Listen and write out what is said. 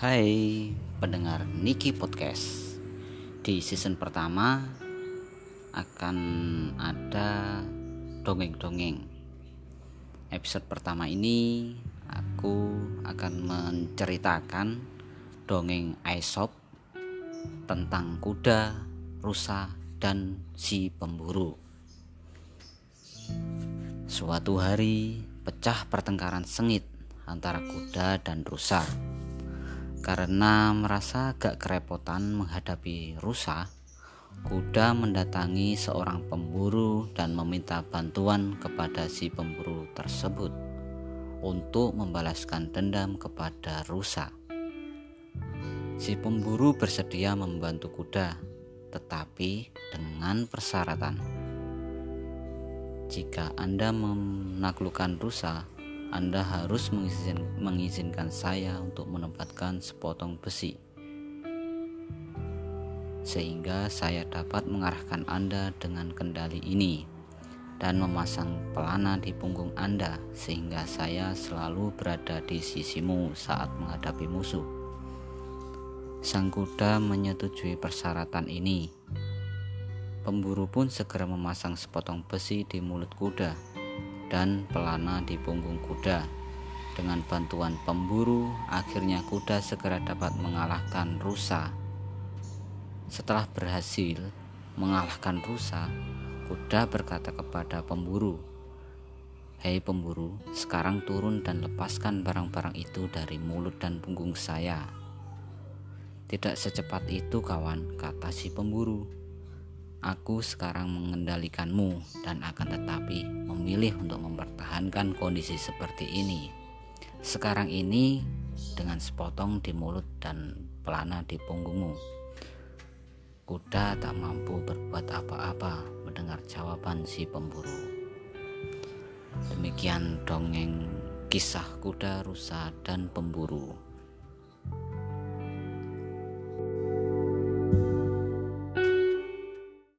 Hai pendengar Niki Podcast. Di season pertama akan ada dongeng-dongeng. Episode pertama ini aku akan menceritakan dongeng Aesop Tentang kuda, rusa, dan si pemburu. Suatu hari pecah pertengkaran sengit antara kuda dan rusa karena merasa agak kerepotan menghadapi rusa, kuda mendatangi seorang pemburu dan meminta bantuan kepada si pemburu tersebut untuk membalaskan dendam kepada rusa. Si pemburu bersedia membantu kuda, tetapi dengan persyaratan. Jika Anda menaklukkan rusa, anda harus mengizin, mengizinkan saya untuk menempatkan sepotong besi sehingga saya dapat mengarahkan Anda dengan kendali ini dan memasang pelana di punggung Anda sehingga saya selalu berada di sisimu saat menghadapi musuh. Sang kuda menyetujui persyaratan ini. Pemburu pun segera memasang sepotong besi di mulut kuda dan pelana di punggung kuda. Dengan bantuan pemburu, akhirnya kuda segera dapat mengalahkan rusa. Setelah berhasil mengalahkan rusa, kuda berkata kepada pemburu, "Hei pemburu, sekarang turun dan lepaskan barang-barang itu dari mulut dan punggung saya." Tidak secepat itu, kawan, kata si pemburu. Aku sekarang mengendalikanmu dan akan tetapi memilih untuk mempertahankan kondisi seperti ini. Sekarang ini dengan sepotong di mulut dan pelana di punggungmu. Kuda tak mampu berbuat apa-apa mendengar jawaban si pemburu. Demikian dongeng kisah kuda, rusa, dan pemburu.